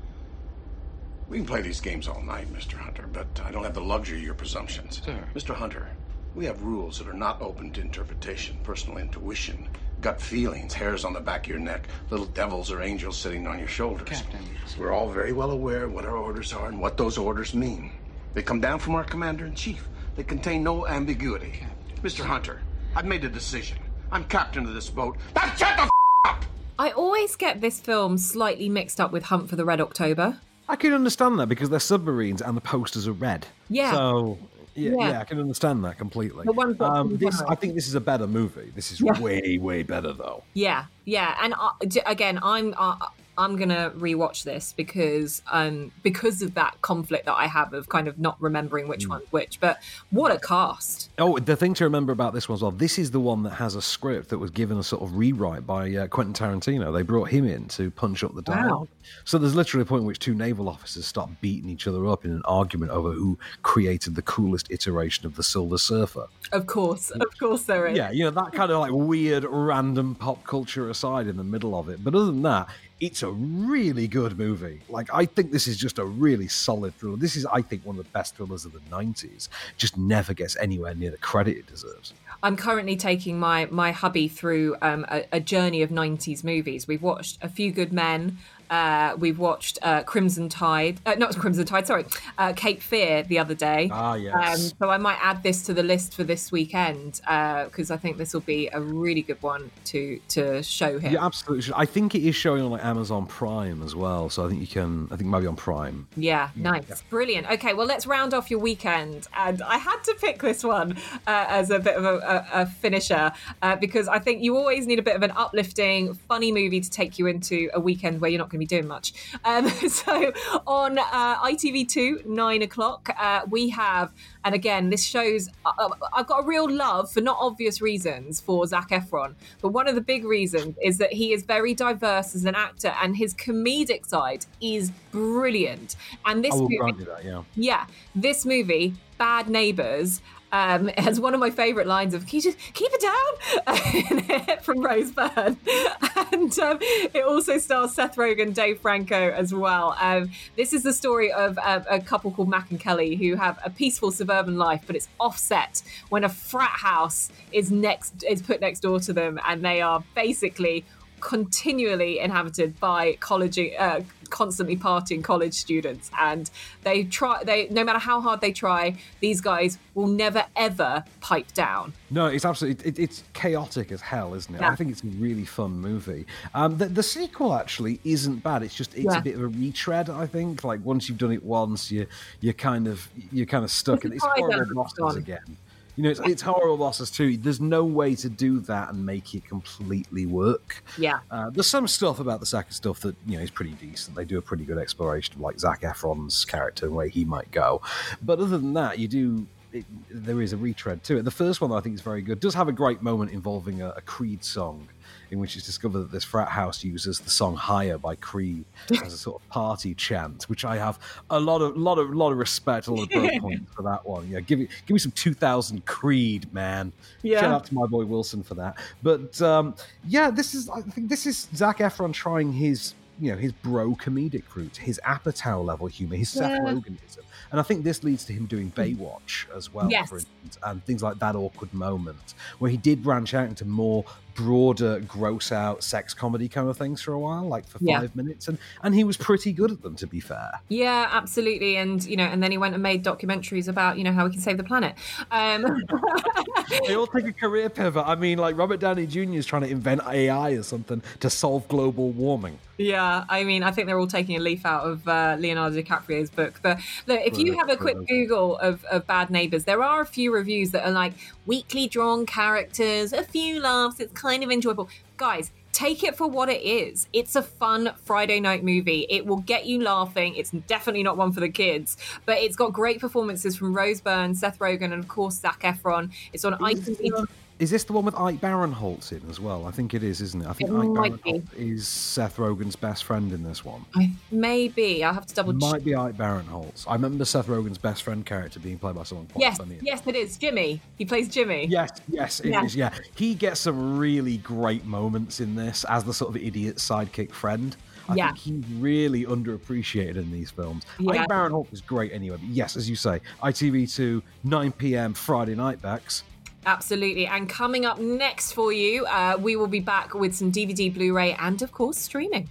We can play these games all night, Mr. Hunter, but I don't have the luxury of your presumptions. Sir. Mr. Hunter, we have rules that are not open to interpretation, personal intuition, gut feelings, hairs on the back of your neck, little devils or angels sitting on your shoulders. Captain. We're all very well aware what our orders are and what those orders mean. They come down from our commander in chief. They contain no ambiguity. Captain. Mr. Hunter, I've made a decision. I'm captain of this boat. Now shut the f- up! I always get this film slightly mixed up with Hunt for the Red October. I can understand that because they're submarines and the posters are red. Yeah. So Yeah, Yeah. yeah, I can understand that completely. Um, this. I think this is a better movie. This is Yeah. way, way better though. Yeah, yeah, and uh, again, I'm uh, I'm gonna rewatch this because um because of that conflict that I have of kind of not remembering Mm. which one's which. But what a cast! Oh, the thing to remember about this one as well, this is the one that has a script that was given a sort of rewrite by uh, Quentin Tarantino. They brought him in to punch up the Wow. dialogue. So there's literally a point in which two naval officers start beating each other up in an argument over who created the coolest iteration of the Silver Surfer. Of course, of course, there is. Yeah, you know, that kind of like weird, random pop culture aside in the middle of it. But other than that, it's a really good movie. Like, I think this is just a really solid thriller. This is, I think, one of the best thrillers of the 90s. Just never gets anywhere near the credit it deserves. I'm currently taking my my hubby through um, a, a journey of '90s movies. We've watched A Few Good Men. Uh, we've watched uh, Crimson Tide, uh, not Crimson Tide, sorry, uh, Cape Fear the other day. Ah, yes. Um, so I might add this to the list for this weekend because I think this will be a really good one to to show him. Yeah, absolutely. should. I think it is showing on like Amazon Prime as well. So I think you can, I think maybe on Prime. Yeah, nice. Brilliant. Okay, well, let's round off your weekend. And I had to pick this one uh, as a bit of a, a, a finisher uh, because I think you always need a bit of an uplifting, funny movie to take you into a weekend where you're not going to be doing much. Um, [LAUGHS] so on uh, ITV2, nine o'clock, uh, we have, and again, this shows uh, I've got a real love for not obvious reasons for Zac Efron, but one of the big reasons is that he is very diverse as an actor and his comedic side is brilliant. And this movie, that, yeah. yeah, this movie, Bad Neighbors, um, [LAUGHS] has one of my favourite lines of "Can you just keep it down?" [LAUGHS] from Rose Byrne, [LAUGHS] and um, it also stars Seth Rogen, Dave Franco as well. Um, this is the story of uh, a couple called Mac and Kelly who have a peaceful suburban life, but it's offset when a frat house is next is put next door to them, and they are basically continually inhabited by college uh, constantly partying college students and they try they no matter how hard they try these guys will never ever pipe down No, it's absolutely it, it's chaotic as hell, isn't it? Yeah. I think it's a really fun movie. Um, the, the sequel actually isn't bad. It's just it's Yeah. a bit of a retread. I think like once you've done it once, you you're kind of you're kind of stuck. And it's horrible down, again. You know, it's, it's horrible bosses too. There's no way to do that and make it completely work. yeah Uh, there's some stuff about the second stuff that you know is pretty decent. They do a pretty good exploration of like Zac Efron's character and where he might go. But other than that, you do. It, there is a retread to it. The first one I think is very good. Does have a great moment involving a, a Creed song, in which it's discovered that this frat house uses the song "Higher" by Creed as a sort of party chant, which I have a lot of lot of lot of respect, a lot of points [LAUGHS] for that one. Yeah, give me give me some 2000 Creed, man. Yeah. Shout out to my boy Wilson for that. But um, yeah, this is I think this is Zac Efron trying his you know his bro comedic route, his Apatow level humor, his Seth Yeah. Rogenism, and I think this leads to him doing Baywatch as well, Yes. for instance, and things like that awkward moment where he did branch out into more broader, gross out sex comedy kind of things for a while, like for Yeah. five minutes, and and he was pretty good at them, to be fair. yeah absolutely and you know and then he went and made documentaries about you know how we can save the planet um [LAUGHS] they all take a career pivot. I mean, like Robert Downey Jr. is trying to invent AI or something to solve global warming. Yeah, I mean, I think they're all taking a leaf out of uh, Leonardo DiCaprio's book. But look, if you have a quick. Google of, of Bad Neighbors, there are a few reviews that are like weakly drawn characters, a few laughs, it's kind of enjoyable. Guys, take it for what it is. It's a fun Friday night movie. It will get you laughing. It's definitely not one for the kids, but it's got great performances from Rose Byrne, Seth Rogen, and of course, Zac Efron. It's on ITV. Is this the one with Ike Barinholtz in as well? I think it is, isn't it? I think It Ike be. Barinholtz is Seth Rogen's best friend in this one. I, maybe. I'll have to double check. Might be Ike Barinholtz. I remember Seth Rogen's best friend character being played by someone quite Yes, funny. yes, it is. Jimmy. He plays Jimmy. Yes, yes, it is. Yeah. Yeah. He gets some really great moments in this as the sort of idiot sidekick friend. I Yeah. think he's really underappreciated in these films. Yeah. Ike Barinholtz is great anyway. But yes, as you say, ITV2, 9 p.m. Friday night backs. Absolutely. And coming up next for you, uh, we will be back with some DVD, Blu ray, and of course, streaming.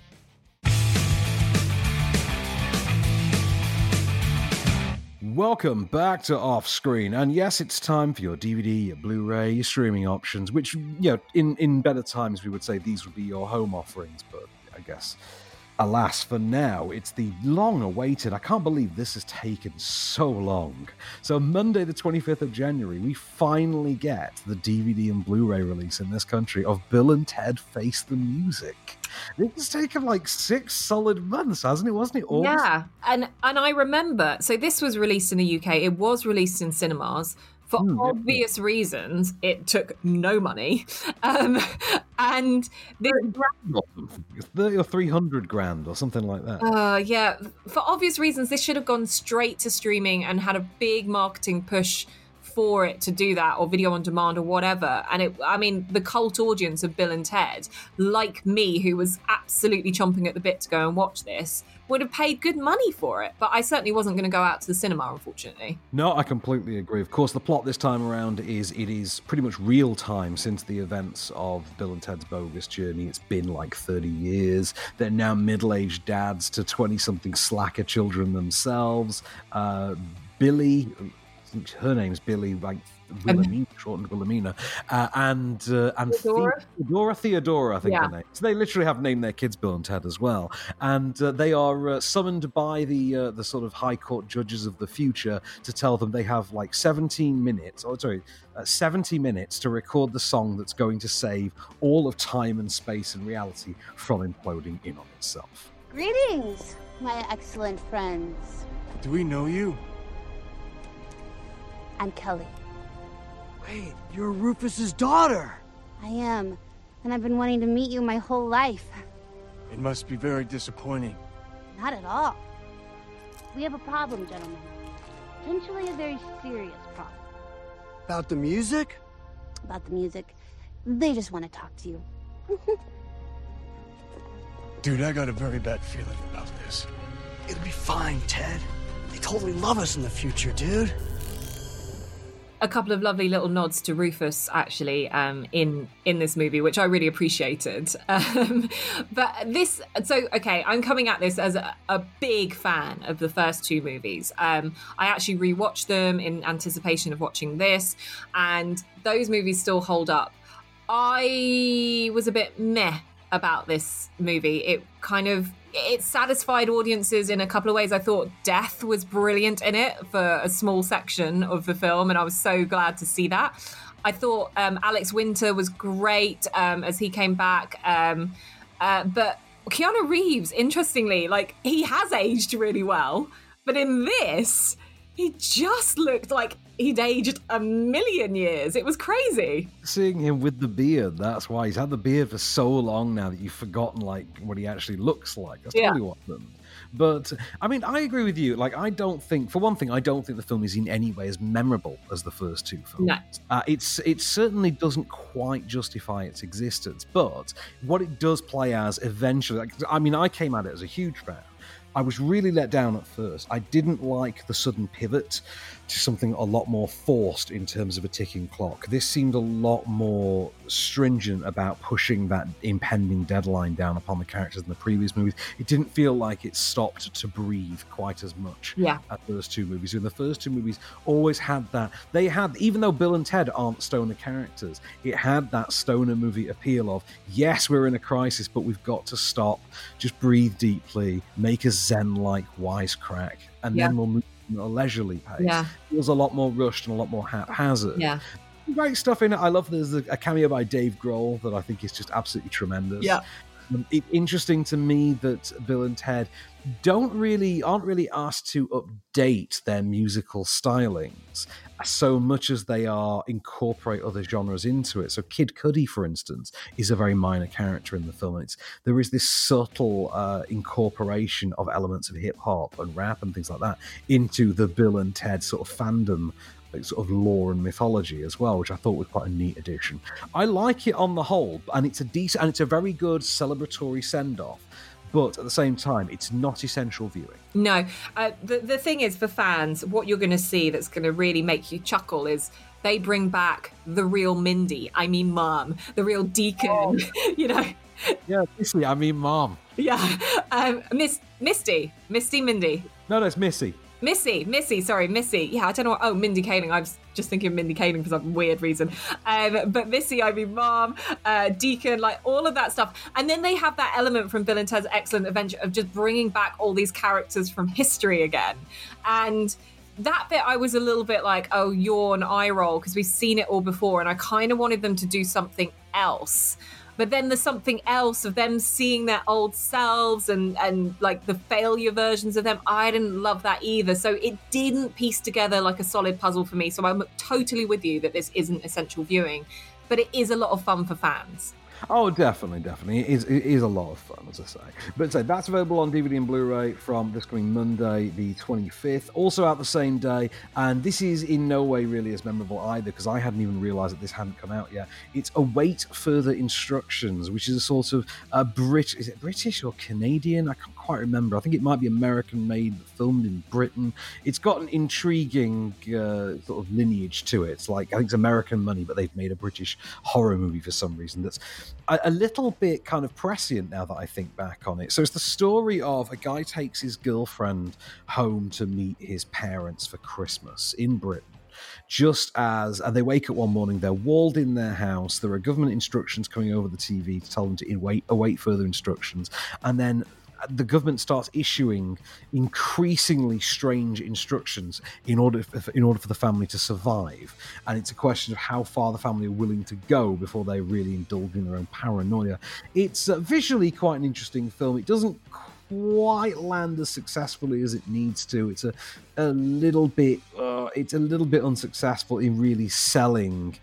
Welcome back to Off Screen, and yes, it's time for your DVD, your Blu-ray, your streaming options. Which, you know, in in better times we would say these would be your home offerings, but I guess alas, for now, it's the long awaited. I can't believe this has taken so long. So, Monday, the 25th of January, we finally get the DVD and Blu ray release in this country of Bill and Ted Face the Music. Has taken like six solid months, hasn't it? Wasn't it? August? Yeah, and and I remember. So this was released in the UK. It was released in cinemas. For yeah. obvious reasons, it took no money, [LAUGHS] um, and this, It's 30 or 300 grand or something like that. uh, yeah, for obvious reasons, this should have gone straight to streaming and had a big marketing push for it to do that, or video on demand, or whatever. And it, I mean, the cult audience of Bill and Ted, like me, who was absolutely chomping at the bit to go and watch this, would have paid good money for it. But I certainly wasn't going to go out to the cinema, unfortunately. No, I completely agree. Of course, the plot this time around is it is pretty much real time since the events of Bill and Ted's bogus journey. It's been like 30 years. They're now middle aged dads to 20 something slacker children themselves. Uh, Billy, I think her name's Billy, like Wilhelmina, shortened Wilhelmina, uh, and uh, and Theodora? Theodora, Theodora, I think Yeah. her name. So they literally have named their kids Bill and Ted as well, and uh, they are uh, summoned by the uh, the sort of high court judges of the future to tell them they have like 17 minutes, or sorry, uh, 70 minutes to record the song that's going to save all of time and space and reality from imploding in on itself. Greetings, my excellent friends. Do we know you? I'm Kelly. Wait, you're Rufus's daughter. I am, and I've been wanting to meet you my whole life. It must be very disappointing. Not at all. We have a problem, gentlemen. Potentially a very serious problem. About the music? About the music. They just want to talk to you. [LAUGHS] Dude, I got a very bad feeling about this. It'll be fine, Ted. They totally love us in the future, dude. A couple of lovely little nods to Rufus actually um, in in this movie, which I really appreciated. [LAUGHS] Um, but this, so okay, I'm coming at this as a, a big fan of the first two movies. Um, I actually rewatched them in anticipation of watching this, and those movies still hold up. I was a bit meh about this movie. It kind of it satisfied audiences in a couple of ways. I thought Death was brilliant in it for a small section of the film, and I was so glad to see that. I thought um, Alex Winter was great um, as he came back, um, uh, but Keanu Reeves, interestingly, like he has aged really well, but in this, he just looked like he'd aged a million years. It was crazy. Seeing him with the beard, that's why he's had the beard for so long now that you've forgotten like what he actually looks like. That's Yeah. probably what happened. But I mean, I agree with you. Like, I don't think, for one thing, I don't think the film is in any way as memorable as the first two films. No. Uh, it's it certainly doesn't quite justify its existence, but what it does play as eventually, like, I mean, I came at it as a huge fan. I was really let down at first. I didn't like the sudden pivot to something a lot more forced in terms of a ticking clock. This seemed a lot more stringent about pushing that impending deadline down upon the characters in the previous movies. It didn't feel like it stopped to breathe quite as much Yeah. at those two movies. In the first two movies, always had that. They had, even though Bill and Ted aren't stoner characters, it had that stoner movie appeal of yes, we're in a crisis, but we've got to stop, just breathe deeply, make a zen-like wisecrack, and Yeah. then we'll move a leisurely pace. Yeah. Feels a lot more rushed and a lot more haphazard. Yeah. Great stuff in it. I love there's a, a cameo by Dave Grohl that I think is just absolutely tremendous. Yeah. Um, It's interesting to me that Bill and Ted don't really aren't really asked to update their musical stylings so much as they are incorporate other genres into it. So Kid Cudi, for instance, is a very minor character in the film. It's there is this subtle uh, incorporation of elements of hip hop and rap and things like that into the Bill and Ted sort of fandom like, sort of lore and mythology as well, which I thought was quite a neat addition. I like it on the whole, and it's a decent and it's a very good celebratory send off. But at the same time, it's not essential viewing. No, uh, the the thing is for fans, what you're going to see that's going to really make you chuckle is they bring back the real Mindy. I mean, Mom, the real Deacon. [LAUGHS] you know, Yeah, Missy, I mean, Mom. yeah, um, Miss Misty, Misty Mindy. No, no, it's Missy. Missy, Missy, sorry, Missy. Yeah, I don't know. What, oh, Mindy Kaling. I was just thinking of Mindy Kaling for some weird reason. Um, but Missy, I mean, Mom, uh, Deacon, like all of that stuff. And then they have that element from Bill and Ted's Excellent Adventure of just bringing back all these characters from history again. And that bit I was a little bit like, oh, yawn, eye roll, because we've seen it all before. And I kind of wanted them to do something else. But then there's something else of them seeing their old selves and, and like the failure versions of them. I didn't love that either. So it didn't piece together like a solid puzzle for me. So I'm totally with you that this isn't essential viewing, but it is a lot of fun for fans. Oh, definitely, definitely. It is, it is a lot of fun, as I say. But so that's available on DVD and Blu-ray from this coming Monday, the 25th. Also out the same day, and this is in no way really as memorable either, because I hadn't even realised that this hadn't come out yet. It's Await Further Instructions, which is a sort of a Brit. Is it British or Canadian? I can't quite remember. I think it might be American-made, filmed in Britain. It's got an intriguing uh, sort of lineage to it. It's like I think it's American money, but they've made a British horror movie for some reason. That's a, a, little bit kind of prescient now that I think back on it. So it's the story of a guy takes his girlfriend home to meet his parents for Christmas in Britain. Just as and they wake up one morning, they're walled in their house. There are government instructions coming over the TV to tell them to await, await further instructions, and then the government starts issuing increasingly strange instructions in order for, in order for the family to survive. And it's a question of how far the family are willing to go before they really indulge in their own paranoia. It's uh, visually quite an interesting film. It doesn't quite land as successfully as it needs to. It's a, a little bit uh, it's a little bit unsuccessful in really selling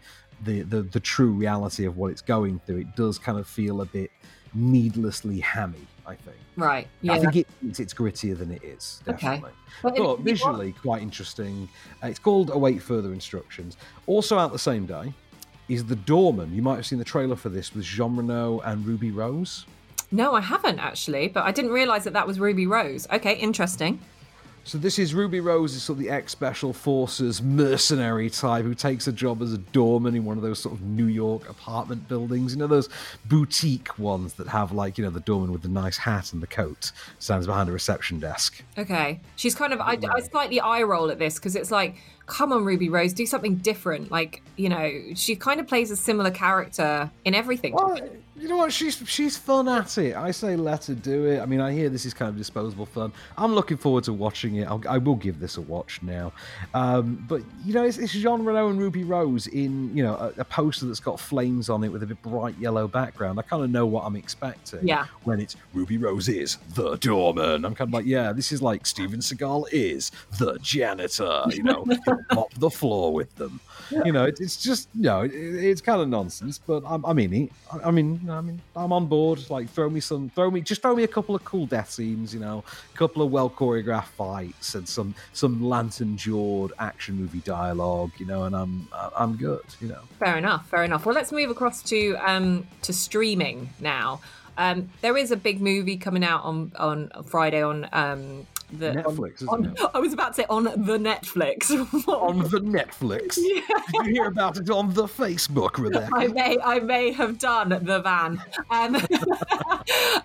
the, the the true reality of what it's going through. It does kind of feel a bit needlessly hammy I think. Right. Yeah. I think it, it's, it's grittier than it is. Definitely. Okay. But, but visually quite interesting. Uh, it's called Await Further Instructions. Also out the same day is The Doorman. You might have seen the trailer for this with Jean Reno and Ruby Rose. No, I haven't actually, but I didn't realize that that was Ruby Rose. Okay, interesting. So this is Ruby Rose, is sort of the ex-special forces mercenary type who takes a job as a doorman in one of those sort of New York apartment buildings. You know those boutique ones that have like you know the doorman with the nice hat and the coat stands behind a reception desk. Okay, she's kind of I, I slightly eye roll at this because it's like, come on, Ruby Rose, do something different. Like you know, she kind of plays a similar character in everything. Well, you know what? She's she's fun at it. I say let her do it. I mean, I hear this is kind of disposable fun. I'm looking forward to watching it. I'll, I will give this a watch now. Um, but you know, it's, it's Jean Reno and Ruby Rose in you know a, a, poster that's got flames on it with a bit bright yellow background. I kind of know what I'm expecting. Yeah. When it's Ruby Rose is the doorman, I'm kind of like, yeah, this is like Steven Seagal is the janitor. You know, [LAUGHS] [LAUGHS] mop the floor with them. Yeah. You know, it, it's just you know, it, it's kind of nonsense. But I'm, I mean, I, I mean I mean, I'm on board. Like, throw me some, throw me, just throw me a couple of cool death scenes. You know, a couple of well choreographed fights and some some lantern jawed action movie dialogue. You know, and I'm I'm good. You know. Fair enough. Fair enough. Well, let's move across to um to streaming now. Um, there is a big movie coming out on on Friday on um, the Netflix. On, on, [LAUGHS] I was about to say on the Netflix. [LAUGHS] on the Netflix. [LAUGHS] Yeah. Did you hear about it on the Facebook, Rebecca? I may, I may have done the van. Um,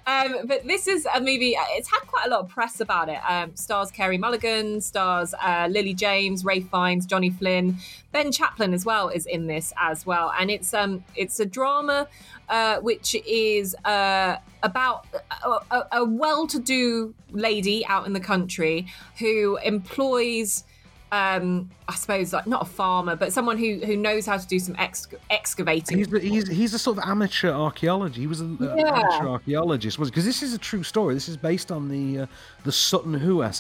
um, but this is a movie. Uh, it's had quite a lot of press about it. Um, stars Carey Mulligan, stars uh, Lily James, Ralph Fiennes, Johnny Flynn, Ben Chaplin as well is in this as well, and it's um it's a drama uh, which is uh, about a, a, a well-to-do lady out in the country who employs um, I suppose like not a farmer, but someone who who knows how to do some ex- excavating. He's, he's he's a sort of amateur archaeology. He was an yeah. amateur archaeologist, was because this is a true story. This is based on the uh, the Sutton Hoo uh,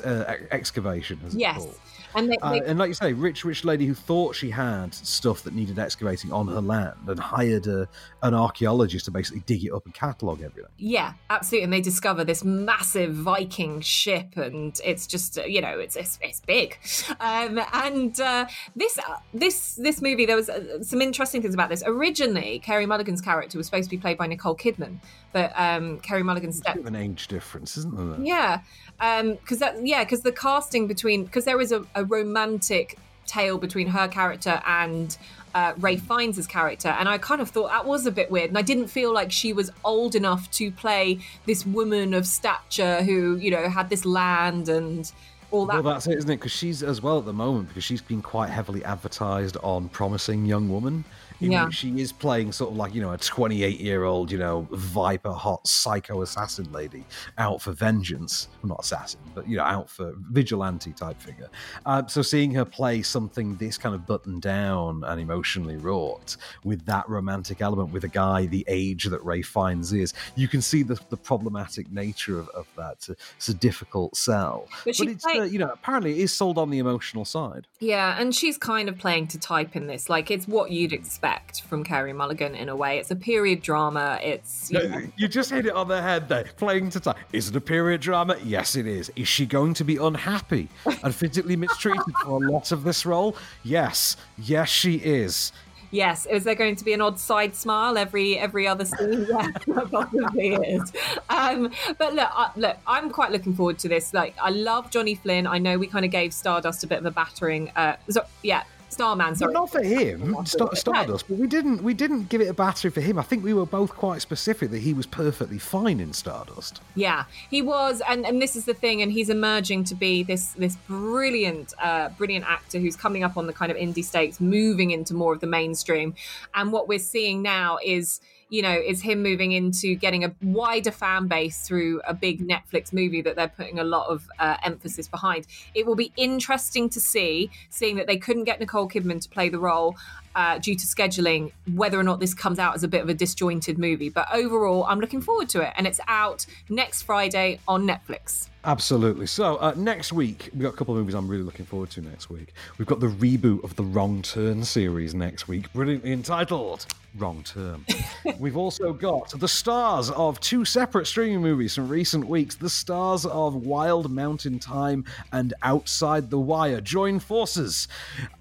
excavation. yes. And, they, they... Uh, and like you say, rich, rich lady who thought she had stuff that needed excavating on her land and hired a, an archaeologist to basically dig it up and catalogue everything. Yeah, absolutely. And they discover this massive Viking ship, and it's just uh, you know it's it's, it's big. Um, and uh, this uh, this this movie, there was uh, some interesting things about this. Originally, Carey Mulligan's character was supposed to be played by Nicole Kidman, but um, Carey Mulligan's step. an age difference, isn't there? Yeah, because um, that yeah, because the casting between because there is a, a romantic tale between her character and uh, Ralph Fiennes' character, and I kind of thought that was a bit weird, and I didn't feel like she was old enough to play this woman of stature who, you know, had this land and all that. Well, that's it, isn't it? Because she's as well at the moment because she's been quite heavily advertised on promising young woman. In Yeah. which she is playing sort of like you know a 28 year old you know viper hot psycho assassin lady out for vengeance. Well, not assassin but you know out for vigilante type figure. Uh, so seeing her play something this kind of buttoned down and emotionally wrought with that romantic element with a guy the age that Ralph Fiennes is you can see the, the problematic nature of, of that. It's a, it's a difficult sell. But she it's uh, you know apparently it is sold on the emotional side. Yeah, and she's kind of playing to type in this. Like it's what you'd expect from Carey Mulligan in a way. It's a period drama. It's you You just hit it on the head there. Playing to time. Is it a period drama? Yes, it is. Is she going to be unhappy and physically mistreated for a lot of this role? Yes. Yes, she is. yes. Is there going to be an odd side smile every every other scene? [LAUGHS] Yeah, there possibly is. Um, but look, I, look, I'm quite looking forward to this. Like, I love Johnny Flynn. I know we kind of gave Stardust a bit of a battering. Uh, so, yeah, Starman. But Sorry, not for him, Star- Stardust. But we didn't. We didn't give it a battery for him. I think we were both quite specific that he was perfectly fine in Stardust. Yeah, he was, and, and this is the thing, and he's emerging to be this this brilliant, uh, brilliant actor who's coming up on the kind of indie stakes, moving into more of the mainstream. And what we're seeing now is, you know, is him moving into getting a wider fan base through a big Netflix movie that they're putting a lot of uh, emphasis behind. It will be interesting to see, seeing that they couldn't get Nicole Kidman to play the role. Uh, due to scheduling, whether or not this comes out as a bit of a disjointed movie. But overall, I'm looking forward to it. And it's out next Friday on Netflix. Absolutely. So uh, next week we've got a couple of movies I'm really looking forward to. Next week we've got the reboot of the Wrong Turn series next week, brilliantly entitled Wrong Turn. [LAUGHS] we've also got the stars of two separate streaming movies from recent weeks. The stars of Wild Mountain Thyme and Outside the Wire join forces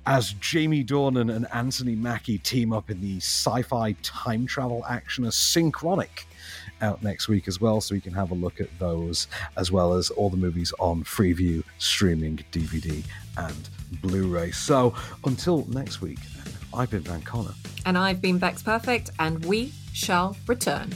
as Jamie Dornan and Anthony Mackie team up in the sci-fi time travel action Synchronic out next week as well, so we can have a look at those as well as all the movies on Freeview, streaming, DVD, and Blu-ray. So until next week, I've been Van Connor. And I've been Bex Perfect, and we shall return.